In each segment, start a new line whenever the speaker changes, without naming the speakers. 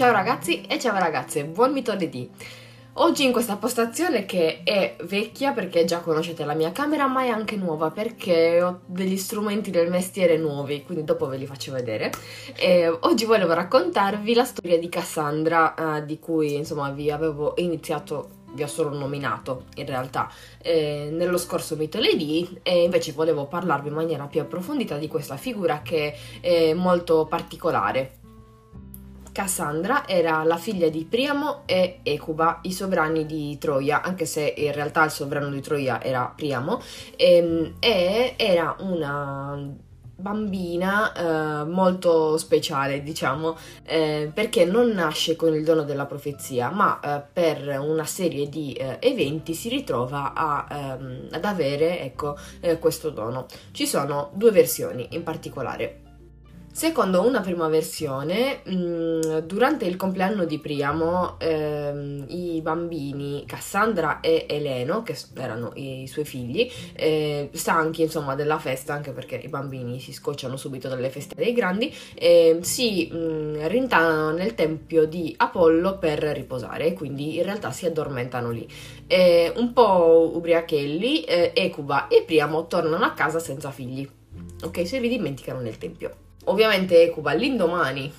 Ciao ragazzi e ciao ragazze, buon mitolledì! Oggi in questa postazione che è vecchia perché già conoscete la mia camera ma è anche nuova perché ho degli strumenti del mestiere nuovi, quindi dopo ve li faccio vedere. E oggi volevo raccontarvi la storia di Cassandra eh, di cui insomma vi avevo iniziato vi ho solo nominato in realtà eh, nello scorso Mitoledi e invece volevo parlarvi in maniera più approfondita di questa figura che è molto particolare Cassandra era la figlia di Priamo e Ecuba, i sovrani di Troia, anche se in realtà il sovrano di Troia era Priamo, e, ehm, e era una bambina eh, molto speciale, diciamo, eh, perché non nasce con il dono della profezia, ma eh, per una serie di eh, eventi si ritrova a, ehm, ad avere ecco, eh, questo dono. Ci sono due versioni in particolare. Secondo una prima versione, mm, durante il compleanno di Priamo, ehm, i bambini Cassandra e Eleno, che erano i suoi figli, eh, stanchi insomma della festa, anche perché i bambini si scocciano subito dalle feste dei grandi, eh, si mh, mm, rintanano nel tempio di Apollo per riposare e quindi in realtà si addormentano lì. Eh, un po' ubriachelli, eh, Ecuba e Priamo tornano a casa senza figli. Ok, se li dimenticano nel tempio. Ovviamente Ecuba l'indomani,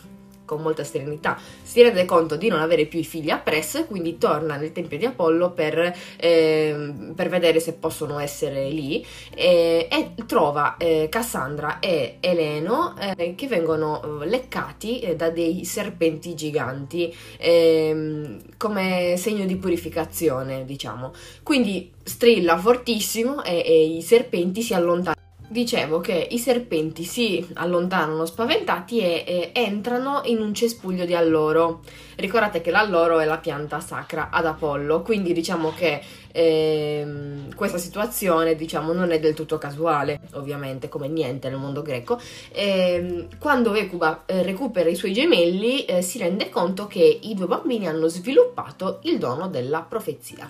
con molta serenità, si rende conto di non avere più i figli appresso e quindi torna nel tempio di Apollo per, eh, per vedere se possono essere lì eh, e trova eh, Cassandra e Eleno eh, che vengono eh, leccati eh, da dei serpenti giganti ehm, come segno di purificazione, diciamo. Quindi strilla fortissimo e, e i serpenti si allontanano dicevo che i serpenti si allontanano spaventati e, e, entrano in un cespuglio di alloro. Ricordate che l'alloro è la pianta sacra ad Apollo, quindi diciamo che eh, questa situazione diciamo, non è del tutto casuale, ovviamente, come niente nel mondo greco. Eh, quando Ecuba eh, recupera i suoi gemelli, eh, si rende conto che i due bambini hanno sviluppato il dono della profezia,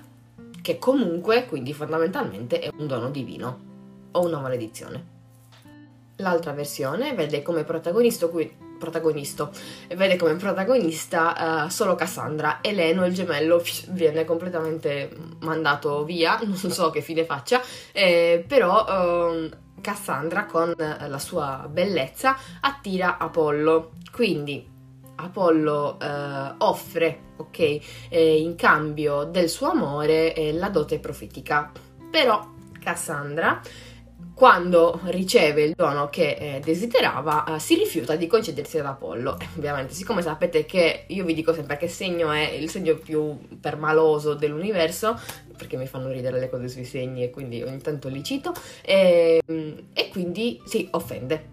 che comunque, quindi fondamentalmente, è un dono divino o una maledizione. L'altra versione vede come protagonista, qui, protagonista, vede come protagonista uh, solo Cassandra. Eleno, il gemello, viene completamente mandato via, non so che fine faccia, eh, però uh, Cassandra con la sua bellezza attira Apollo. Quindi Apollo uh, offre, ok, eh, in cambio del suo amore eh, la dote profetica. Però Cassandra quando riceve il dono che eh, desiderava, eh, si rifiuta di concedersi ad Apollo. Eh, ovviamente, siccome sapete che io vi dico sempre che segno è il segno più permaloso dell'universo, perché mi fanno ridere le cose sui segni e quindi ogni tanto li cito, e, ehm, e quindi si offende.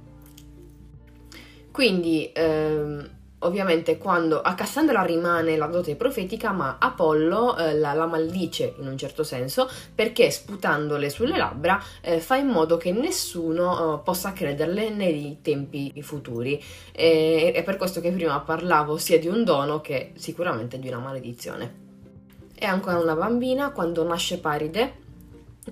Quindi ehm, ovviamente quando a Cassandra rimane la dote profetica, ma Apollo eh, la, la, maldice in un certo senso perché sputandole sulle labbra eh, fa in modo che nessuno eh, possa crederle nei tempi futuri. E, è per questo che prima parlavo sia di un dono che sicuramente di una maledizione. È ancora una bambina quando nasce Paride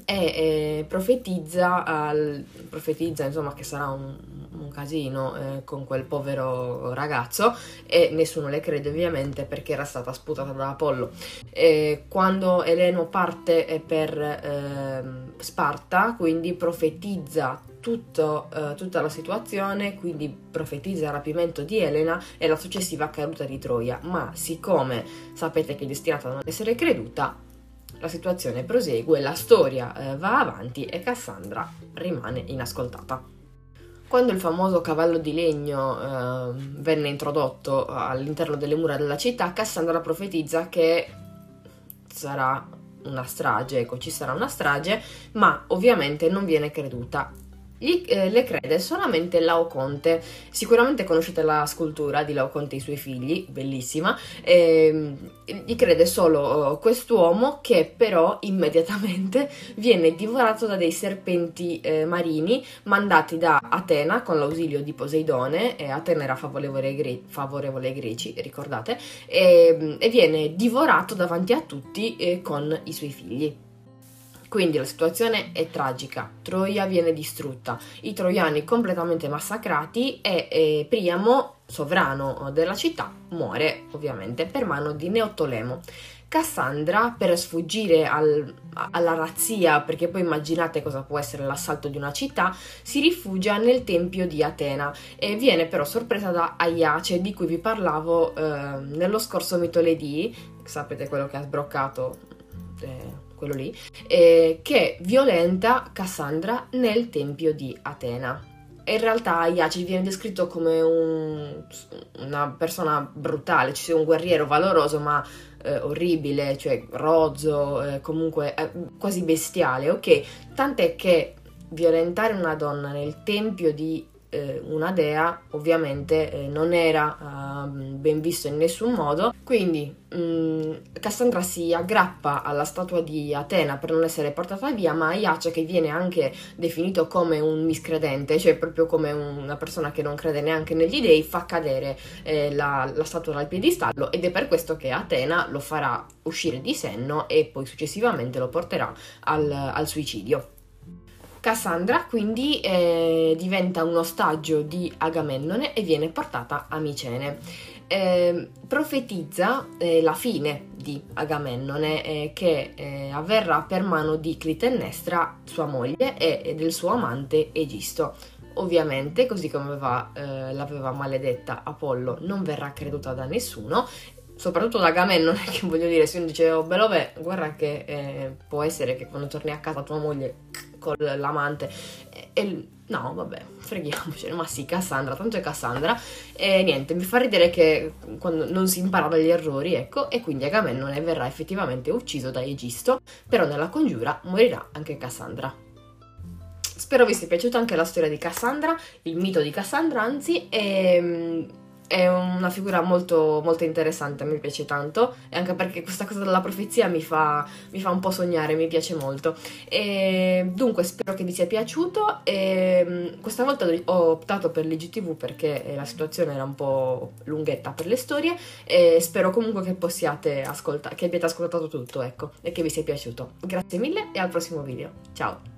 e profetizza, al, profetizza insomma che sarà un, un casino eh, con quel povero ragazzo e nessuno le crede ovviamente perché era stata sputata da Apollo. E quando Eleno parte eh, per eh, Sparta, quindi profetizza tutto, eh, tutta la situazione, quindi profetizza il rapimento di Elena e la successiva caduta di Troia, ma siccome sapete che è destinata a non essere creduta, la situazione prosegue, la storia eh, va avanti e Cassandra rimane inascoltata. Quando il famoso cavallo di legno eh, venne introdotto all'interno delle mura della città, Cassandra profetizza che sarà una strage, ecco, ci sarà una strage, ma ovviamente non viene creduta gli, eh, le crede solamente Laoconte. Sicuramente conoscete la scultura di Laoconte e i suoi figli, bellissima. Eh, gli crede solo uh, quest'uomo che però immediatamente viene divorato da dei serpenti eh, marini mandati da Atena con l'ausilio di Poseidone. Atena era favorevole ai, gre- favorevole ai greci, ricordate, e, e, viene divorato davanti a tutti eh, con i suoi figli. Quindi la situazione è tragica, Troia viene distrutta, i troiani completamente massacrati e, e Priamo sovrano della città, muore ovviamente per mano di Neottolemo. Cassandra, per sfuggire al, alla razzia, perché poi immaginate cosa può essere l'assalto di una città, si rifugia nel tempio di Atena e viene però sorpresa da Aiace, di cui vi parlavo eh, nello scorso mitoledì, sapete quello che ha sbroccato, eh, quello lì, eh, che violenta Cassandra nel tempio di Atena in realtà Iaci viene descritto come un, una persona brutale, cioè un guerriero valoroso ma eh, orribile, cioè rozzo, eh, comunque eh, quasi bestiale, ok? Tant'è che violentare una donna nel tempio di eh, una dea ovviamente eh, non era uh, ben visto in nessun modo. Quindi mh, mm, Cassandra si aggrappa alla statua di Atena per non essere portata via ma Iace che viene anche definito come un miscredente cioè proprio come una persona che non crede neanche negli dei fa cadere eh, la, la statua dal piedistallo ed è per questo che Atena lo farà uscire di senno e poi successivamente lo porterà al, al suicidio Cassandra quindi eh, diventa un ostaggio di Agamennone e viene portata a Micene. Eh, profetizza eh, la fine di Agamennone eh, che eh, avverrà per mano di Clitennestra, sua moglie, e del suo amante Egisto. Ovviamente, così come aveva, eh, l'aveva maledetta Apollo, non verrà creduta da nessuno soprattutto da Agamennone, che voglio dire, se uno dice, oh bello beh, guarda che eh, può essere che quando torni a casa tua moglie con l'amante. E, e, no, vabbè, freghiamocene. Ma sì, Cassandra, tanto è Cassandra. E niente, mi fa ridere che quando non si impara dagli errori, ecco, e quindi Agamennone verrà effettivamente ucciso da Egisto, però nella congiura morirà anche Cassandra. Spero vi sia piaciuta anche la storia di Cassandra, il mito di Cassandra, anzi, e è una figura molto, molto interessante, mi piace tanto, e anche perché questa cosa della profezia mi fa, mi fa un po' sognare, mi piace molto. E dunque spero che vi sia piaciuto. E, mm, questa volta ho optato per l'IGTV perché la situazione era un po' lunghetta per le storie. E spero comunque che possiate ascoltare, che abbiate ascoltato tutto, ecco, e che vi sia piaciuto. Grazie mille e al prossimo video. Ciao!